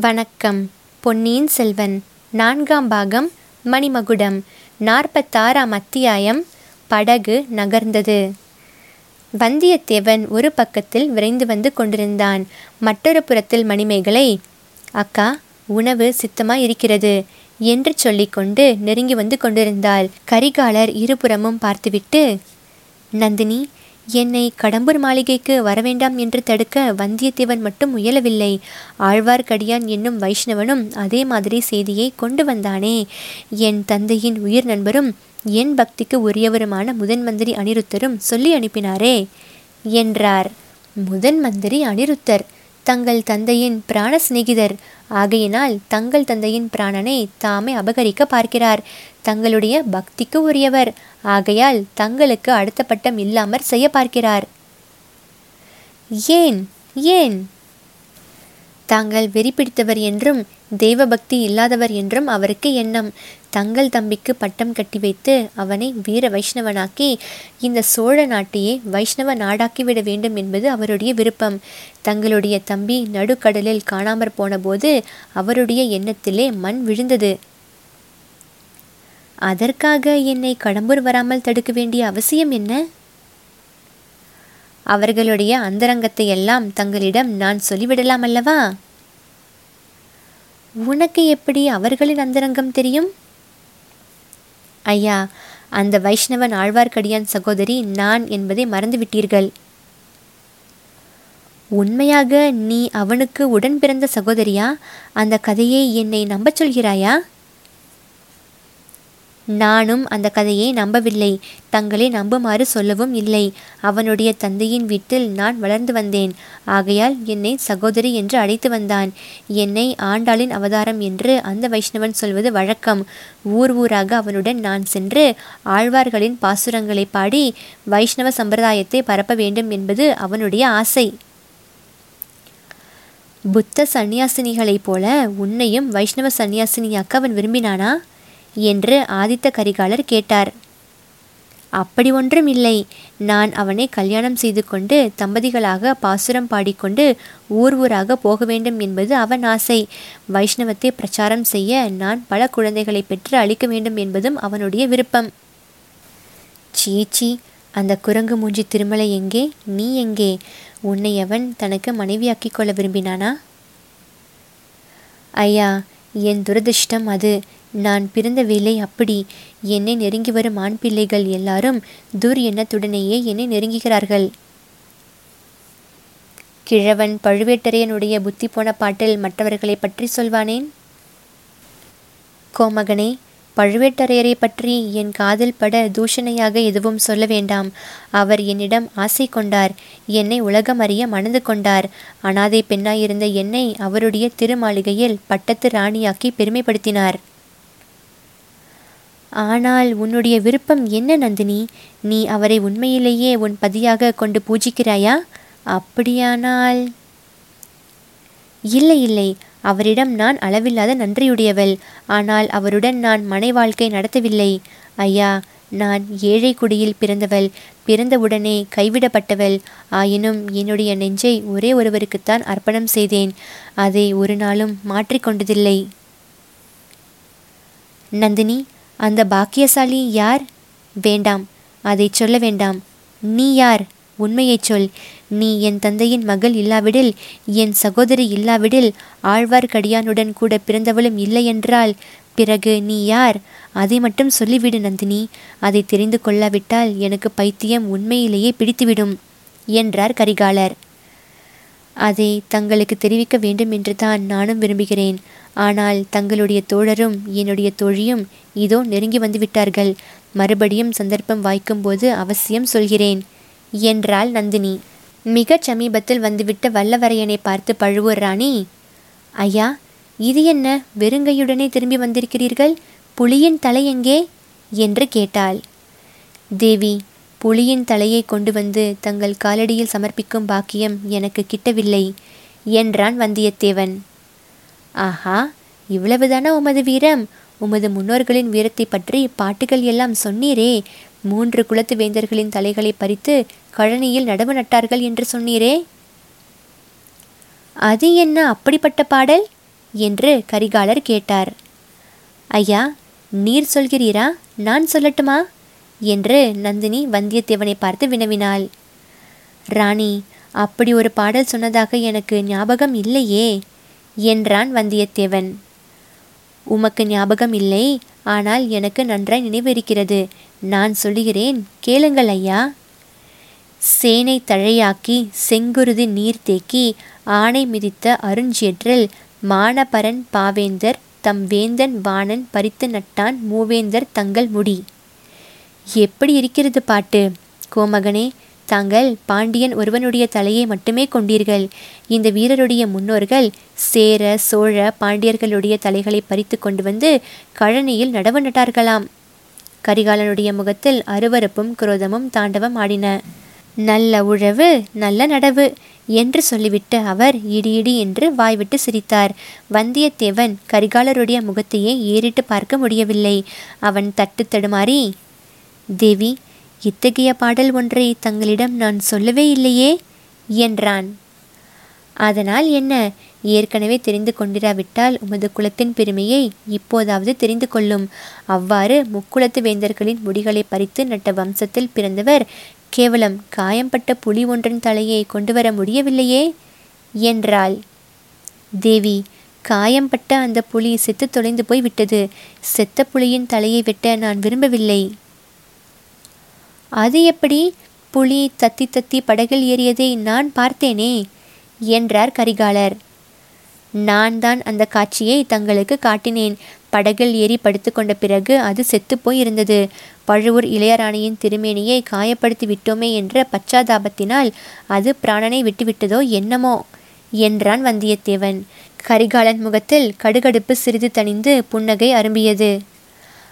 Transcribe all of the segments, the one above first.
வணக்கம். பொன்னியின் செல்வன் நான்காம் பாகம் மணிமகுடம் நாற்பத்தாறாம் அத்தியாயம் படகு நகர்ந்தது. வந்தியத்தேவன் ஒரு பக்கத்தில் விரைந்து வந்து கொண்டிருந்தான். மற்றொரு புறத்தில் மணிமேகலை அக்கா உணவு சித்தமாய் இருக்கிறது என்று சொல்லிக்கொண்டு நெருங்கி வந்து கொண்டிருந்தாள். கரிகாலர் இருபுறமும் பார்த்துவிட்டு நந்தினி என்னை கடம்பூர் மாளிகைக்கு வரவேண்டாம் என்று தடுக்க வந்தியத்தேவன் மட்டும் முயலவில்லை. ஆழ்வார்க்கடியான் என்னும் வைஷ்ணவனும் அதே மாதிரி செய்தியை கொண்டு வந்தானே. என் தந்தையின் உயிர் நண்பரும் என் பக்திக்கு உரியவருமான முதன் மந்திரி அனிருத்தரும் சொல்லி அனுப்பினாரே என்றார். முதன் மந்திரி அனிருத்தர் தங்கள் தந்தையின் பிராண சிநேகிதர். ஆகையினால் தங்கள் தந்தையின் பிராணனை தாமே அபகரிக்க பார்க்கிறார். தங்களுடைய பக்திக்கு உரியவர். ஆகையால் தங்களுக்கு அடுத்த பட்டம் இல்லாமற் செய்ய பார்க்கிறார். ஏன்? ஏன்? தாங்கள் வெறி பிடித்தவர் என்றும் தெய்வ பக்தி இல்லாதவர் என்றும் அவருக்கு எண்ணம். தங்கள் தம்பிக்கு பட்டம் கட்டி வைத்து அவனை வீர வைஷ்ணவனாக்கி இந்த சோழ நாட்டையே வைஷ்ணவ நாடாக்கிவிட வேண்டும் என்பது அவருடைய விருப்பம். தங்களுடைய தம்பி நடுக்கடலில் காணாமற் போனபோது அவருடைய எண்ணத்திலே மண் விழுந்தது. அதற்காக என்னை கடம்பூர் வராமல் தடுக்க வேண்டிய அவசியம் என்ன? அவர்களுடைய அந்தரங்கத்தை எல்லாம் தங்களிடம் நான் சொல்லிவிடலாம் அல்லவா? உனக்கு எப்படி அவர்களின் அந்தரங்கம் தெரியும்? ஐயா அந்த வைஷ்ணவன் ஆழ்வார்க்கடியான் சகோதரி நான் என்பதை மறந்துவிட்டீர்கள். உண்மையாக நீ அவனுக்கு உடன் பிறந்த சகோதரியா? அந்த கதையை என்னை நம்பச் சொல்கிறாயா? நானும் அந்த கதையை நம்பவில்லை. தங்களை நம்புமாறு சொல்லவும் இல்லை. அவனுடைய தந்தையின் வீட்டில் நான் வளர்ந்து வந்தேன். ஆகையால் என்னை சகோதரி என்று அழைத்து வந்தான். என்னை ஆண்டாளின் அவதாரம் என்று அந்த வைஷ்ணவன் சொல்வது வழக்கம். ஊர் ஊராக அவனுடன் நான் சென்று ஆழ்வார்களின் பாசுரங்களை பாடி வைஷ்ணவ சம்பிரதாயத்தை பரப்ப வேண்டும் என்பது அவனுடைய ஆசை. புத்த சந்நியாசினிகளைப் போல உன்னையும் வைஷ்ணவ சந்நியாசினியாக்க அவன் விரும்பினானா? என்று ஆதித்த கரிகாலர் கேட்டார். அப்படி ஒன்றும் இல்லை. நான் அவனை கல்யாணம் செய்து கொண்டு தம்பதிகளாக பாசுரம் பாடிக்கொண்டு ஊர் ஊராக போக வேண்டும் என்பது அவன் ஆசை. வைஷ்ணவத்தை பிரச்சாரம் செய்ய நான் பல குழந்தைகளை பெற்று அளிக்க வேண்டும் என்பதும் அவனுடைய விருப்பம். சீச்சி அந்த குரங்கு மூஞ்சி திருமலை எங்கே? நீ எங்கே? உன்னை அவன் தனக்கு மனைவியாக்கிக் கொள்ள விரும்பினானா? ஐயா என் துரதிர்ஷ்டம் அது. நான் பிறந்த வேலை அப்படி. என்னை நெருங்கி வரும் ஆண் பிள்ளைகள் எல்லாரும் துர் எண்ணத்துடனேயே என்னை நெருங்குகிறார்கள். கிழவன் பழுவேட்டரையனுடைய புத்தி போன பாட்டில் மற்றவர்களை பற்றி சொல்வானேன்? கோமகனே பழுவேட்டரையரை பற்றி என் காதில் பட தூஷணையாக எதுவும் சொல்ல வேண்டாம். அவர் என்னிடம் ஆசை கொண்டார். என்னை உலகம் அறிய மணந்து கொண்டார். அனாதை பெண்ணாயிருந்த என்னை அவருடைய திருமாளிகையில் பட்டத்து ராணியாக்கி பெருமைப்படுத்தினார். ஆனால் உன்னுடைய விருப்பம் என்ன நந்தினி? நீ அவரை உண்மையிலேயே உன் பதியாக கொண்டு பூஜிக்கிறாயா? அப்படியானால்? இல்லை இல்லை. அவரிடம் நான் அளவில்லாத நன்றியுடையவள். ஆனால் அவருடன் நான் மனை வாழ்க்கை நடத்தவில்லை. ஐயா நான் ஏழை குடியில் பிறந்தவள். பிறந்தவுடனே கைவிடப்பட்டவள். ஆயினும் என்னுடைய நெஞ்சை ஒரே ஒருவருக்குத்தான் அர்ப்பணம் செய்தேன். அதை ஒரு நாளும் மாற்றிக்கொண்டதில்லை. நந்தினி அந்த பாக்கியசாலி யார்? வேண்டாம். அதை சொல்ல வேண்டாம். நீ யார்? உண்மையைச் சொல். நீ என் தந்தையின் மகள் இல்லாவிடில் என் சகோதரி இல்லாவிடில் ஆழ்வார்க்கடியானுடன் கூட பிறந்தவளும் இல்லையென்றால் பிறகு நீ யார்? அதை மட்டும் சொல்லிவிடு நந்தினி. அதை தெரிந்து கொள்ளாவிட்டால் எனக்கு பைத்தியம் உண்மையிலேயே பிடித்துவிடும் என்றார் கரிகாலர். அதை தங்களுக்கு தெரிவிக்க வேண்டும் என்று தான் நானும் விரும்புகிறேன். ஆனால் தங்களுடைய தோழரும் என்னுடைய தோழியும் இதோ நெருங்கி வந்துவிட்டார்கள். மறுபடியும் சந்தர்ப்பம் வாய்க்கும்போது அவசியம் சொல்கிறேன். என்றாள் நந்தினி. மிகச் சமீபத்தில் வந்துவிட்ட வல்லவரையனை பார்த்து பழுவூர் ராணி ஐயா இது என்ன வெறுங்கையுடனே திரும்பி வந்திருக்கிறீர்கள்? புலியின் தலை எங்கே? என்று கேட்டாள். தேவி புலியின் தலையை கொண்டு வந்து தங்கள் காலடியில் சமர்ப்பிக்கும் பாக்கியம் எனக்கு கிட்டவில்லை என்றான் வந்தியத்தேவன். ஆஹா இவ்வளவுதானா உமது வீரம்? உமது முன்னோர்களின் வீரத்தை பற்றி பாட்டுகள் எல்லாம் சொன்னீரே. மூன்று குலத்து வேந்தர்களின் தலைகளை பறித்து கழனியில் நடவு நட்டார்கள் என்று சொன்னீரே. அது என்ன அப்படிப்பட்ட பாடல்? என்று கரிகாலர் கேட்டார். ஐயா நீர் சொல்கிறீரா? நான் சொல்லட்டுமா? என்று நந்தினி வந்தியத்தேவனை பார்த்து வினவினாள். ராணி அப்படி ஒரு பாடல் சொன்னதாக எனக்கு ஞாபகம் இல்லையே என்றான் வந்தியத்தேவன். உமக்கு ஞாபகம் இல்லை ஆனால் எனக்கு நன்றாய் நினைவிருக்கிறது. நான் சொல்லுகிறேன் கேளுங்கள் ஐயா. சேனை தழையாக்கி செங்குருதி நீர் தேக்கி ஆணை மிதித்த அருஞ்சேற்றல் மானபரன் பாவேந்தர் தம் வேந்தன் வாணன் பறித்து நட்டான் மூவேந்தர் தங்கள் முடி எப்படி இருக்கிறது பாட்டு? கோமகனே தாங்கள் பாண்டியன் ஒருவனுடைய தலையை மட்டுமே கொண்டீர்கள். இந்த வீரருடைய முன்னோர்கள் சேர சோழ பாண்டியர்களுடைய தலைகளை பறித்து கொண்டு வந்து கழனியில் நடவு நட்டார்களாம் கரிகாலனுடைய முகத்தில் அருவருப்பும் குரோதமும் தாண்டவம் ஆடின. நல்ல உழவு நல்ல நடவு என்று சொல்லிவிட்டு அவர் இடி இடி என்று வாய்விட்டு சிரித்தார். வந்தியத்தேவன் கரிகாலருடைய முகத்தையே ஏறிட்டு பார்க்க முடியவில்லை. அவன் தட்டு தடுமாறி தேவி இத்தகைய பாடல் ஒன்றை தங்களிடம் நான் சொல்லவே இல்லையே என்றான். அதனால் என்ன? ஏற்கனவே தெரிந்து கொண்டிராவிட்டால் உமது குலத்தின் பெருமையை இப்போதாவது தெரிந்து கொள்ளும். அவ்வாறு முக்குலத்து வேந்தர்களின் முடிகளை பறித்து நட்ட வம்சத்தில் பிறந்தவர் கேவலம் காயம்பட்ட புலி ஒன்றின் தலையை கொண்டு வர முடியவில்லையே என்றாள். தேவி காயம்பட்ட அந்த புலி செத்து தொலைந்து போய் விட்டது செத்த புலியின் தலையை வெட்ட நான் விரும்பவில்லை. அது எப்படி? புலி தத்தி தத்தி படகில் ஏறியதை நான் பார்த்தேனே என்றார் கரிகாலர். நான் தான் அந்த காட்சியை தங்களுக்கு காட்டினேன். படகில் ஏறி படுத்து கொண்ட பிறகு அது செத்துப்போய் இருந்தது பழுவூர் இளையராணியின் திருமேனியை காயப்படுத்தி விட்டோமே என்ற பச்சாதாபத்தினால் அது பிராணனை விட்டுவிட்டதோ என்னமோ என்றான் வந்தியத்தேவன். கரிகாலன் முகத்தில் கடுகடுப்பு சிறிது தணிந்து புன்னகை அரும்பியது.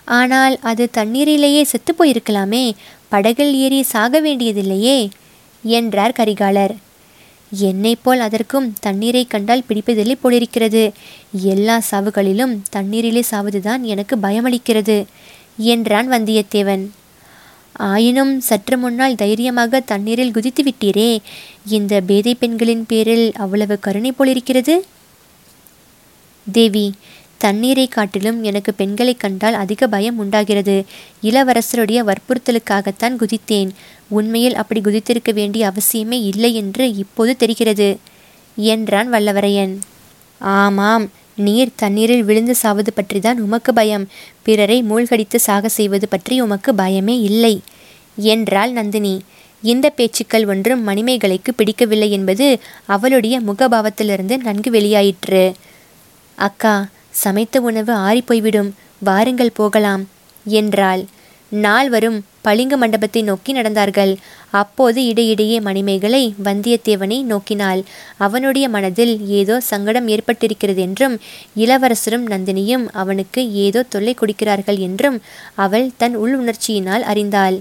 ஆனால் அது தண்ணீரிலேயே செத்து போயிருக்கலாமே படகில் ஏறி சாக வேண்டியதில்லையே என்றார் கரிகாலர். என்னை போல் அதற்கும் தண்ணீரை கண்டால் பிடிப்பதில்லை போலிருக்கிறது. எல்லா சாவுகளிலும் தண்ணீரிலே சாவதுதான் எனக்கு பயமளிக்கிறது என்றான் வந்தியத்தேவன். ஆயினும் சற்று முன்னால் தைரியமாக தண்ணீரில் குதித்து விட்டீரே இந்த பேதை பெண்களின் பேரில் அவ்வளவு கருணை போலிருக்கிறது? தேவி தண்ணீரை காட்டிலும் எனக்கு பெண்களை கண்டால் அதிக பயம் உண்டாகிறது. இளவரசருடைய வற்புறுத்தலுக்காகத்தான் குதித்தேன். உண்மையில் அப்படி குதித்திருக்க வேண்டிய அவசியமே இல்லை என்று இப்போது தெரிகிறது. என்றான் வல்லவரையன். ஆமாம் நீர் தண்ணீரில் விழுந்து சாவது பற்றிதான் உமக்கு பயம். பிறரை மூழ்கடித்து சாக செய்வது பற்றி உமக்கு பயமே இல்லை என்றாள் நந்தினி. இந்த பேச்சுக்கள் ஒன்றும் மணிமேகலைக்கு பிடிக்கவில்லை என்பது அவளுடைய முகபாவத்திலிருந்து நன்கு வெளியாயிற்று. அக்கா சமைத்த உணவு ஆறிப்போய்விடும். வாருங்கள் போகலாம் என்றாள். நால்வரும் பளிங்கு மண்டபத்தை நோக்கி நடந்தார்கள். அப்போது இடையிடையே மணிமேகலை வந்தியத்தேவனை நோக்கினாள். அவனுடைய மனதில் ஏதோ சங்கடம் ஏற்பட்டிருக்கிறது என்றும் இளவரசரும் நந்தினியும் அவனுக்கு ஏதோ தொல்லை கொடுக்கிறார்கள் என்றும் அவள் தன் உள் உணர்ச்சியினால் அறிந்தாள்.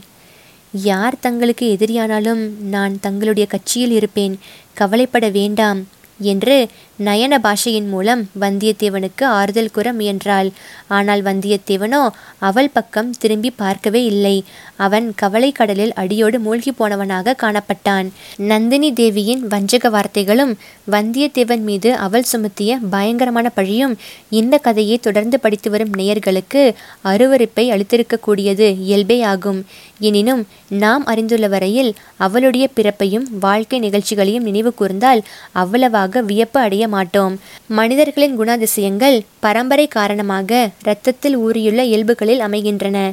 யார் தங்களுக்கு எதிரியானாலும் நான் தங்களுடைய கட்சியில் இருப்பேன். கவலைப்பட வேண்டாம். என்று நயன பாஷையின் மூலம் வந்தியத்தேவனுக்கு ஆறுதல் கூற முயன்றாள். ஆனால் வந்தியத்தேவனோ அவள் பக்கம் திரும்பி பார்க்கவே இல்லை. அவன் கவலை கடலில் அடியோடு மூழ்கி போனவனாக காணப்பட்டான். நந்தினி தேவியின் வஞ்சக வார்த்தைகளும் வந்தியத்தேவன் மீது அவள் சுமத்திய பயங்கரமான பழியும் இந்த கதையை தொடர்ந்து படித்து வரும் நேயர்களுக்கு அருவறுப்பை அளித்திருக்கக்கூடியது இயல்பே ஆகும் எனினும் நாம் அறிந்துள்ள வரையில் அவளுடைய பிறப்பையும் வாழ்க்கை நிகழ்ச்சிகளையும் நினைவு கூர்ந்தால் அவ்வளவாக வியப்பு அடைய மாட்டோம். மனிதர்களின் குணாதிசயங்கள் பரம்பரை காரணமாக இரத்தத்தில் ஊறியுள்ள இயல்புகளில் அமைகின்றன.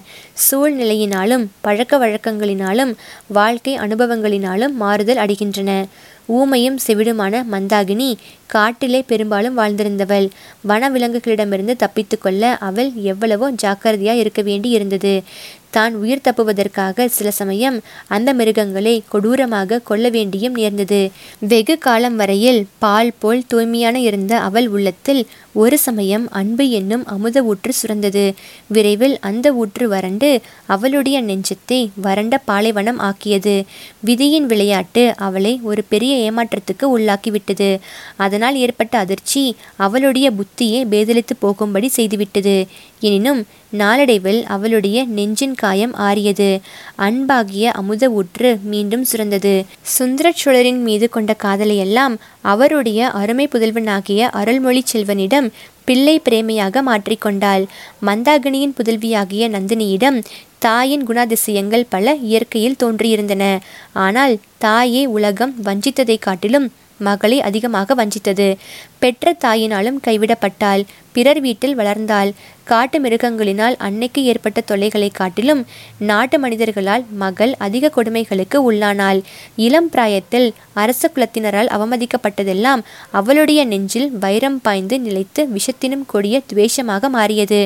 சூழ்நிலையினாலும் பழக்க வழக்கங்களினாலும் வாழ்க்கை அனுபவங்களினாலும் மாறுதல் அடைகின்றன. ஊமையும் செவிடுமான மந்தாகினி காட்டிலே பெரும்பாலும் வாழ்ந்திருந்தவள். வனவிலங்குகளிடமிருந்து தப்பித்துக்கொள்ள அவள் எவ்வளவோ ஜாக்கிரதையாக இருக்க வேண்டி இருந்தது தான் உயிர் தப்புவதற்காக சில சமயம் அந்த மிருகங்களை கொடூரமாக கொல்ல வேண்டியும் நேர்ந்தது. வெகு காலம் வரையில் பால் போல் தூய்மையான இருந்த அவள் உள்ளத்தில் ஒரு சமயம் அன்பு என்னும் அமுத ஊற்று சுரந்தது. விரைவில் அந்த ஊற்று வறண்டு அவளுடைய நெஞ்சத்தை வறண்ட பாலைவனம் ஆக்கியது. விதியின் விளையாட்டு அவளை ஒரு பெரிய ஏமாற்றத்துக்கு உள்ளாக்கிவிட்டது. அதனால் ஏற்பட்ட அதிர்ச்சி அவளுடைய புத்தியை பேதலித்து போகும்படி செய்துவிட்டது. எனினும் நாளடைவில் அவளுடைய நெஞ்சின் காயம் ஆறியது. அன்பாகிய அமுத ஊற்று மீண்டும் சுரந்தது. சுந்தரச்சோழரின் மீது கொண்ட காதலையெல்லாம் அவருடைய அருமை புதல்வனாகிய அருள்மொழி செல்வனிடம் பிள்ளை பிரேமையாக மாற்றிக்கொண்டாள் மந்தாகினியின் புதல்வியாகிய நந்தினியிடம் தாயின் குணாதிசயங்கள் பல இயற்கையில் தோன்றியிருந்தன. ஆனால் தாயே உலகம் வஞ்சித்ததை காட்டிலும் மகளை அதிகமாக வஞ்சித்தது. பெற்ற தாயினாலும் கைவிடப்பட்டாள். பிறர் வீட்டில் வளர்ந்தாள். காட்டு மிருகங்களினால் அன்னைக்கு ஏற்பட்ட தொல்லைகளை காட்டிலும் நாட்டு மனிதர்களால் மகள் அதிக கொடுமைகளுக்கு உள்ளானாள். இளம் பிராயத்தில் அரச குலத்தினரால் அவமதிக்கப்பட்டதெல்லாம் அவளுடைய நெஞ்சில் வைரம் பாய்ந்து நிலைத்து விஷத்தினும் கொடிய துவேஷமாக மாறியது.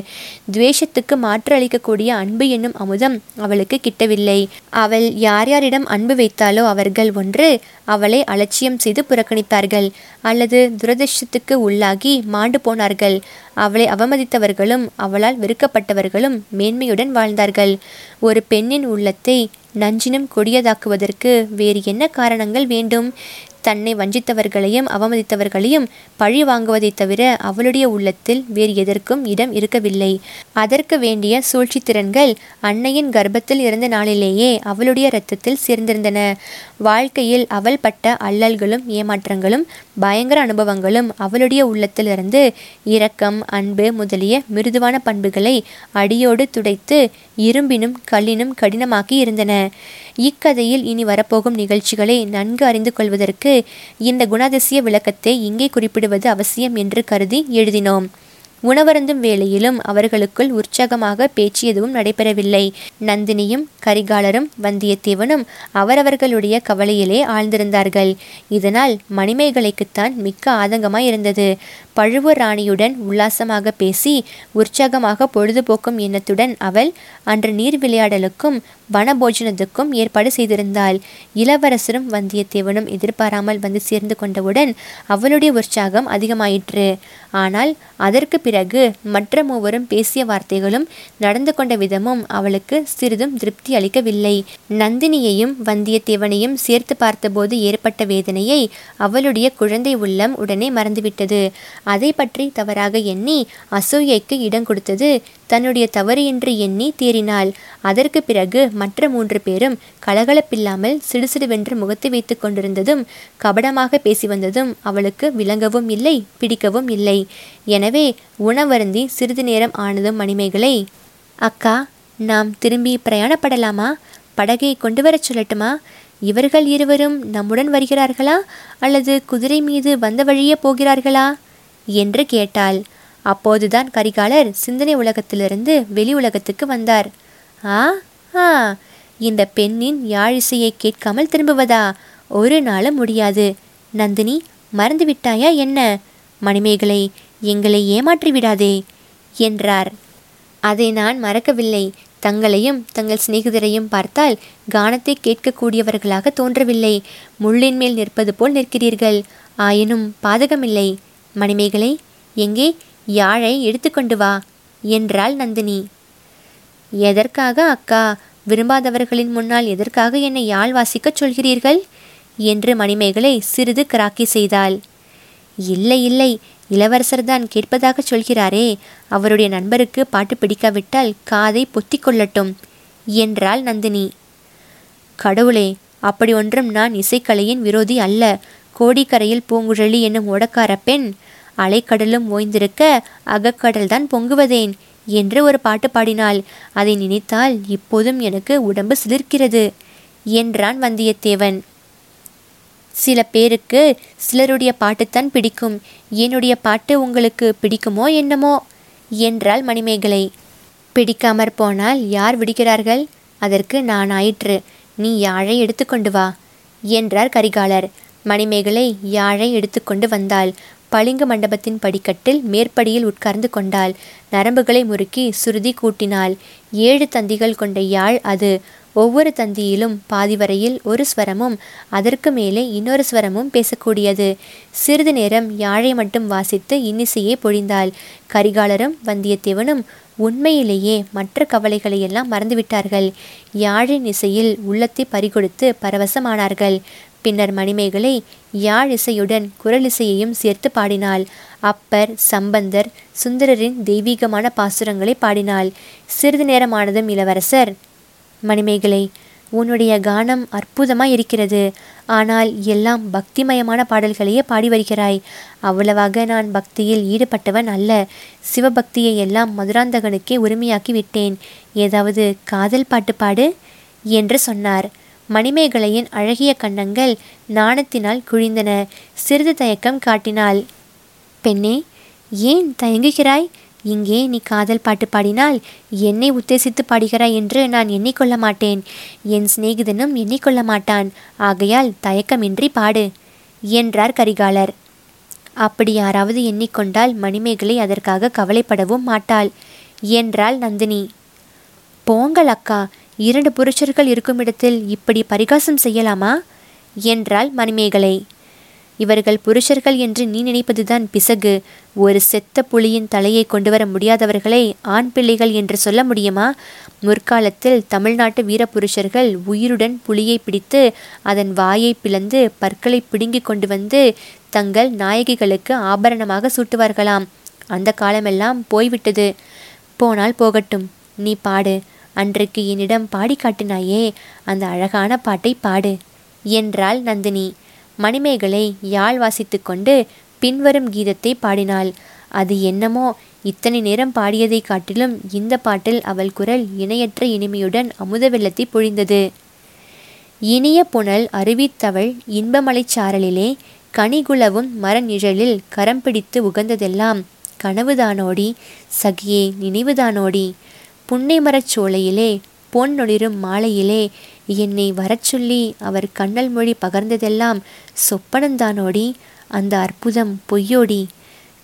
துவேஷத்துக்கு மாற்று அளிக்கக்கூடிய அன்பு என்னும் அமுதம் அவளுக்கு கிட்டவில்லை. அவள் யார் யாரிடம் அன்பு வைத்தாலோ அவர்கள் ஒன்று அவளை அலட்சியம் செய்து புறக்கணித்தார்கள். அல்லது துரதிருஷ்டத்துக்கு உள்ளாகி மாண்டு போனார்கள். அவளை அவமதித்தவர்களும் அவளால் வெறுக்கப்பட்டவர்களும் மேன்மையுடன் வாழ்ந்தார்கள். ஒரு பெண்ணின் உள்ளத்தை நஞ்சினும் கொடியதாக்குவதற்கு வேறு என்ன காரணங்கள் வேண்டும்? தன்னை வஞ்சித்தவர்களையும் அவமதித்தவர்களையும் பழி வாங்குவதைத் தவிர அவளுடைய உள்ளத்தில் வேறு எதற்கும் இடம் இருக்கவில்லை. அதற்கு வேண்டிய சூழ்ச்சி திறன்கள் அன்னையின் கர்ப்பத்தில் இருந்த நாளிலேயே அவளுடைய இரத்தத்தில் சேர்ந்திருந்தன. வாழ்க்கையில் அவள் பட்ட அல்லல்களும் ஏமாற்றங்களும் பயங்கர அனுபவங்களும் அவளுடைய உள்ளத்திலிருந்து இரக்கம் அன்பு முதலிய மிருதுவான பண்புகளை அடியோடு துடைத்து இரும்பினும் கல்லினும் கடினமாக்கி இருந்தன. இக்கதையில் இனி வரப்போகும் நிகழ்ச்சிகளை நன்கு அறிந்து கொள்வதற்கு இந்த குணாதிசய விளக்கத்தை இங்கே குறிப்பிடுவது அவசியம் என்று கருதி எழுதினோம். உணவருந்தும் வேளையிலும் அவர்களுக்குள் உற்சாகமாக பேச்சு எதுவும் நடைபெறவில்லை. நந்தினியும் கரிகாலரும் வந்தியத்தேவனும் அவரவர்களுடைய கவலையிலே ஆழ்ந்திருந்தார்கள். இதனால் மணிமேகலைக்குத்தான் மிக்க ஆதங்கமாய் இருந்தது பழுவூர் ராணியுடன் உல்லாசமாக பேசி உற்சாகமாக பொழுதுபோக்கும் எண்ணத்துடன் அவள் அன்று நீர் விளையாடலுக்கும் வனபோஜனத்துக்கும் ஏற்பாடு செய்திருந்தாள். இளவரசரும் வந்தியத்தேவனும் எதிர்பாராமல் வந்து சேர்ந்து கொண்டவுடன் அவளுடைய உற்சாகம் அதிகமாயிற்று. ஆனால் அதற்கு பிறகு மற்ற மூவரும் பேசிய வார்த்தைகளும் நடந்து கொண்ட விதமும் அவளுக்கு சிறிதும் திருப்தி அளிக்கவில்லை. நந்தினியையும் வந்தியத்தேவனையும் சேர்த்து பார்த்தபோது ஏற்பட்ட வேதனையை அவளுடைய குழந்தை உள்ளம் உடனே மறந்துவிட்டது. அதை பற்றி தவறாக எண்ணி அசூயைக்கு இடம் கொடுத்தது தன்னுடைய தவறு என்று எண்ணி தேறினாள். அதற்கு பிறகு மற்ற மூன்று பேரும் கலகலப்பில்லாமல் சிடுசிடுவென்று முகத்தை வைத்து கொண்டிருந்ததும் கபடமாக பேசி வந்ததும் அவளுக்கு விளங்கவும் இல்லை பிடிக்கவும் இல்லை. எனவே உணவருந்தி சிறிது நேரம் ஆனதும் மணிமேகலை அக்கா நாம் திரும்பி பிரயாணப்படலாமா? படகை கொண்டு வரச் சொல்லட்டுமா? இவர்கள் இருவரும் நம்முடன் வருகிறார்களா? அல்லது குதிரை மீது வந்த வழியே போகிறார்களா? என்று கேட்டாள். அப்போதுதான் கரிகாலர் சிந்தனை உலகத்திலிருந்து வெளி உலகத்துக்கு வந்தார். ஆ ஆ இந்த பெண்ணின் யாழிசையை கேட்காமல் திரும்புவதா? ஒரு நாளும் முடியாது. நந்தினி மறந்து விட்டாயா என்ன? மணிமேகலை எங்களை ஏமாற்றி விடாதே என்றார். அதை நான் மறக்கவில்லை. தங்களையும் தங்கள் சிநேகிதரையும் பார்த்தால் கானத்தை கேட்கக்கூடியவர்களாக தோன்றவில்லை. முள்ளின் மேல் நிற்பது போல் நிற்கிறீர்கள். ஆயினும் பாதகமில்லை. மணிமேகலை எங்கே? யாழை எடுத்துக்கொண்டு வா என்றாள் நந்தினி. எதற்காக அக்கா? விரும்பாதவர்களின் முன்னால் எதற்காக என்னை யாழ் வாசிக்கச் சொல்கிறீர்கள்? என்று மணிமேகலை சிறிது கிராக்கி செய்தாள். இல்லை இல்லை இளவரசர் தான் கேட்பதாக சொல்கிறாரே. அவருடைய நண்பருக்கு பாட்டு பிடிக்காவிட்டால் காதை பொத்தி கொள்ளட்டும் என்றாள் நந்தினி. கடவுளே அப்படி ஒன்றும் நான் இசைக்கலையின் விரோதி அல்ல. கோடிக்கரையில் பூங்குழலி என்னும் ஓடக்கார பெண் அலைக்கடலும் ஓய்ந்திருக்க அகக்கடல்தான் பொங்குவதேன் என்று ஒரு பாட்டு பாடினாள். அதை நினைத்தால் இப்போதும் எனக்கு உடம்பு சிலிர்க்கிறது என்றான் வந்தியத்தேவன். சில பேருக்கு சிலருடைய பாட்டுத்தான் பிடிக்கும். என்னுடைய பாட்டு உங்களுக்கு பிடிக்குமோ என்னமோ என்றாள் மணிமேகலை. பிடிக்காமற் போனால் யார் விடுகிறார்கள்? அதற்கு நான் ஆயிற்று. நீ யாழை எடுத்துக்கொண்டு வா என்றார் கரிகாலர். மணிமேகலை யாழை எடுத்துக்கொண்டு வந்தாள். பளிங்கு மண்டபத்தின் படிக்கட்டில் மேற்படியில் உட்கார்ந்து கொண்டாள். நரம்புகளை முறுக்கி சுருதி கூட்டினாள். ஏழு தந்திகள் கொண்ட யாழ் அது. ஒவ்வொரு தந்தியிலும் பாதி வரையில் ஒரு ஸ்வரமும் அதற்கு மேலே இன்னொரு ஸ்வரமும் பேசக்கூடியது. சிறிது நேரம் யாழை மட்டும் வாசித்து இன்னிசையே பொழிந்தாள். கரிகாலரும் வந்தியத்தேவனும் உண்மையிலேயே மற்ற கவலைகளையெல்லாம் மறந்துவிட்டார்கள். யாழின் இசையில் உள்ளத்தை பறிகொடுத்து பரவசமானார்கள். பின்னர் மணிமேகலை யாழ் இசையுடன் குரலிசையையும் சேர்த்து பாடினாள். அப்பர் சம்பந்தர் சுந்தரரின் தெய்வீகமான பாசுரங்களை பாடினாள். சிறிது நேரமானதும் இளவரசர் மணிமேகலை உன்னுடைய கானம் அற்புதமாய் இருக்கிறது ஆனால் எல்லாம் பக்திமயமான பாடல்களையே பாடி வருகிறாய். அவ்வளவாக நான் பக்தியில் ஈடுபட்டவன் அல்ல. சிவபக்தியை எல்லாம் மதுராந்தகனுக்கே உரிமையாக்கி விட்டேன். ஏதாவது காதல் பாட்டு பாடு என்று சொன்னார். மணிமேகலையின் அழகிய கன்னங்கள் நாணத்தினால் குழிந்தன. சிறிது தயக்கம் காட்டினாள். பெண்ணே ஏன் தயங்குகிறாய்? இங்கே நீ காதல் பாட்டு பாடினால் என்னை உத்தேசித்து பாடுகிறாய் என்று நான் எண்ணிக்கொள்ள மாட்டேன். என் சிநேகிதனும் எண்ணிக்கொள்ள மாட்டான். ஆகையால் தயக்கமின்றி பாடு என்றார் கரிகாலர். அப்படி யாராவது எண்ணிக்கொண்டால் மணிமேகலை அதற்காக கவலைப்படவும் மாட்டாள் என்றாள் நந்தினி. போங்கள் அக்கா இரண்டு புருஷர்கள் இருக்கும் இடத்தில் இப்படி பரிகாசம் செய்யலாமா? என்றாள் மணிமேகலை. இவர்கள் புருஷர்கள் என்று நீ நினைப்பதுதான் பிசகு. ஒரு செத்த புலியின் தலையை கொண்டு வர முடியாதவர்களை ஆண் பிள்ளைகள் என்று சொல்ல முடியுமா? முற்காலத்தில் தமிழ்நாட்டு வீரபுருஷர்கள் உயிருடன் புலியை பிடித்து அதன் வாயை பிளந்து பற்களை பிடுங்கி கொண்டு வந்து தங்கள் நாயகிகளுக்கு ஆபரணமாக சூட்டுவார்களாம். அந்த காலமெல்லாம் போய்விட்டது. போனால் போகட்டும். நீ பாடு. அன்றைக்கு என்னிடம் பாடி காட்டினாயே அந்த அழகான பாட்டை பாடு என்றாள் நந்தினி. மணிமேகலை யாழ் வாசித்து கொண்டு பின்வரும் கீதத்தை பாடினாள். அது என்னமோ இத்தனை நேரம் பாடியதை காட்டிலும் இந்த பாட்டில் அவள் குரல் இணையற்ற இனிமையுடன் அமுத வெள்ளத்தை பொழிந்தது. இனிய புனல் அருவித்தவள் இன்பமலைச் சாரலிலே கனிகுலவும் மர நிழலில் கரம் பிடித்து உகந்ததெல்லாம் கனவுதானோடி சகியே நினைவுதானோடி. புன்னைமரச் சோலையிலே பொன்னொளிரும் மாலையிலே என்னை வரச்சொல்லி அவர் கண்ணல் மொழி பகர்ந்ததெல்லாம் சொப்பனந்தானோடி அந்த அற்புதம் பொய்யோடி.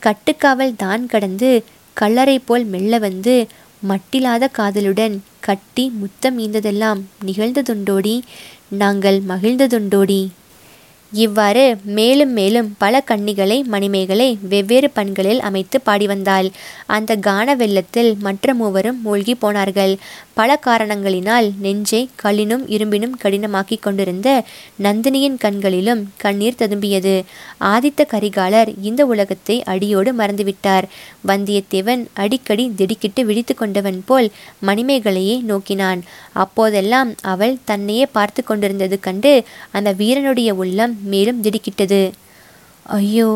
கட்டுக்காவல் தான் கடந்து கல்லறை போல் மெல்ல வந்து மட்டில்லாத காதலுடன் கட்டி முத்தம் ஈந்ததெல்லாம் நிகழ்ந்ததுண்டோடி நாங்கள் மகிழ்ந்ததுண்டோடி. இவ்வாறு மேலும் மேலும் பல கன்னிகளை மணிமேகலை வெவ்வேறு பண்களில் அமைத்து பாடி வந்தாள். அந்த கான வெள்ளத்தில் மற்ற மூவரும் மூழ்கி போனார்கள். பல காரணங்களினால் நெஞ்சை கல்லினும் இரும்பினும் கடினமாக்கிக் கொண்டிருந்த நந்தினியின் கண்களிலும் கண்ணீர் ததும்பியது. ஆதித்த கரிகாலர் இந்த உலகத்தை அடியோடு மறந்துவிட்டார். வந்தியத்தேவன் அடிக்கடி திடுக்கிட்டு விழித்து கொண்டவன் போல் மணிமேகலையை நோக்கினான். அப்போதெல்லாம் அவள் தன்னையே பார்த்து கொண்டிருந்தது கண்டு அந்த வீரனுடைய உள்ளம் மேலும் திடுக்கிட்டது. ஐயோ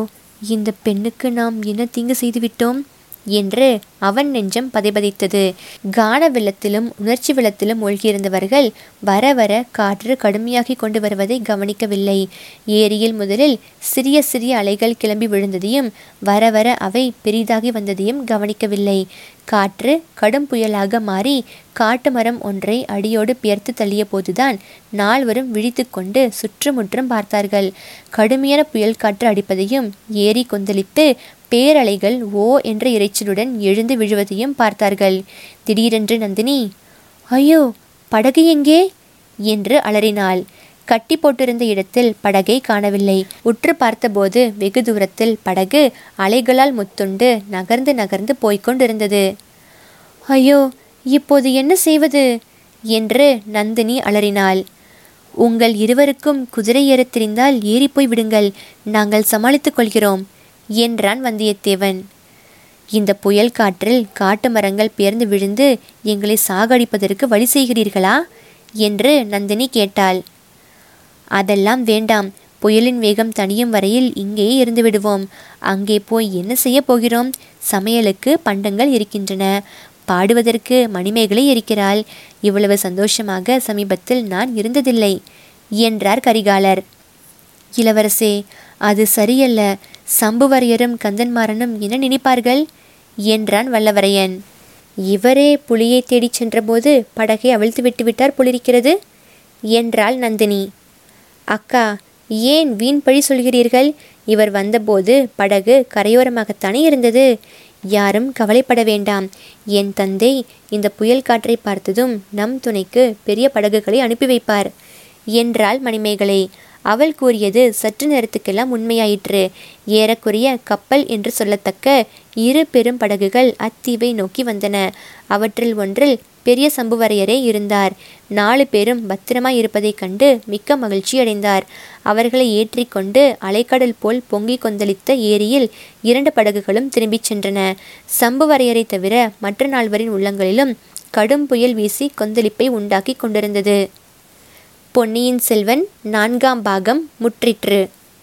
இந்த பெண்ணுக்கு நாம் என்ன தீங்கு செய்துவிட்டோம்? என்று அவன் நெஞ்சம் பதைபதைத்தது. கான வெள்ளத்திலும் உணர்ச்சி வெள்ளத்திலும் மூழ்கியிருந்தவர்கள் வர வர காற்று கடுமையாகி கொண்டு வருவதை கவனிக்கவில்லை. ஏரியில் முதலில் சிறிய சிறிய அலைகள் கிளம்பி விழுந்ததையும் வர வர அவை பெரிதாகி வந்ததையும் கவனிக்கவில்லை. காற்று கடும் புயலாக மாறி காட்டு மரம் ஒன்றை அடியோடு பெயர்த்து தள்ளிய போதுதான் நால்வரும் விழித்து கொண்டு சுற்றுமுற்றும் பார்த்தார்கள். கடுமையான புயல் காற்று அடிப்பதையும் ஏரி கொந்தளித்து பேரலைகள் ஓ என்ற இறைச்சலுடன் எழுந்து விழுவதையும் பார்த்தார்கள். திடீரென்று நந்தினி ஐயோ படகு எங்கே? என்று அலறினாள். கட்டி போட்டிருந்த இடத்தில் படகை காணவில்லை. உற்று பார்த்தபோது வெகு தூரத்தில் படகு அலைகளால் முத்துண்டு நகர்ந்து நகர்ந்து போய்கொண்டிருந்தது ஐயோ இப்போது என்ன செய்வது? என்று நந்தினி அலறினாள். உங்கள் இருவருக்கும் குதிரை ஏறத் தெரிந்தால் ஏறிப்போய் விடுங்கள். நாங்கள் சமாளித்துக் கொள்கிறோம். என்றான் வந்தியத்தேவன். இந்த புயல் காற்றில் காட்டு மரங்கள் பேர்ந்து விழுந்து எங்களை சாகடிப்பதற்கு வழி செய்கிறீர்களா? என்று நந்தினி கேட்டாள். அதெல்லாம் வேண்டாம். புயலின் வேகம் தணியும் வரையில் இங்கேயே இருந்து விடுவோம். அங்கே போய் என்ன செய்ய போகிறோம்? சமையலுக்கு பண்டங்கள் இருக்கின்றன. பாடுவதற்கு மணிமேகலை இருக்கிறாள். இவ்வளவு சந்தோஷமாக சமீபத்தில் நான் இருந்ததில்லை என்றார் கரிகாலர். இளவரசே அது சரியல்ல. சம்புவரையரும் கந்தன்மாறனும் என்ன நினைப்பார்கள்? என்றான் வல்லவரையன். இவரே புலியை தேடிச் சென்றபோது படகை அவிழ்த்து விட்டு விட்டார் போலிருக்கிறது என்றாள் நந்தினி. அக்கா ஏன் வீண் பழி சொல்கிறீர்கள்? இவர் வந்தபோது படகு கரையோரமாகத்தானே இருந்தது. யாரும் கவலைப்பட வேண்டாம். என் தந்தை இந்த புயல் காற்றை பார்த்ததும் நம் துணைக்கு பெரிய படகுகளை அனுப்பி வைப்பார் என்றாள் மணிமேகலை. அவள் கூறியது சற்று நேரத்துக்கெல்லாம் உண்மையாயிற்று. ஏறக்குறைய கப்பல் என்று சொல்லத்தக்க இரு பெரும் படகுகள் அத்தீவை நோக்கி வந்தன. அவற்றில் ஒன்றில் பெரிய சம்புவரையரே இருந்தார். நாலு பேரும் பத்திரமாய் இருப்பதைக் கண்டு மிக்க மகிழ்ச்சி அடைந்தார். அவர்களை ஏற்றிக்கொண்டு அலைக்கடல் போல் பொங்கி கொந்தளித்த ஏரியில் இரண்டு படகுகளும் திரும்பிச் சென்றன. சம்புவரையரை தவிர மற்ற நால்வரின் உள்ளங்களிலும் கடும் புயல் வீசி கொந்தளிப்பை உண்டாக்கி கொண்டிருந்தது. பொன்னியின் செல்வன் நான்காம் பாகம் முற்றிற்று.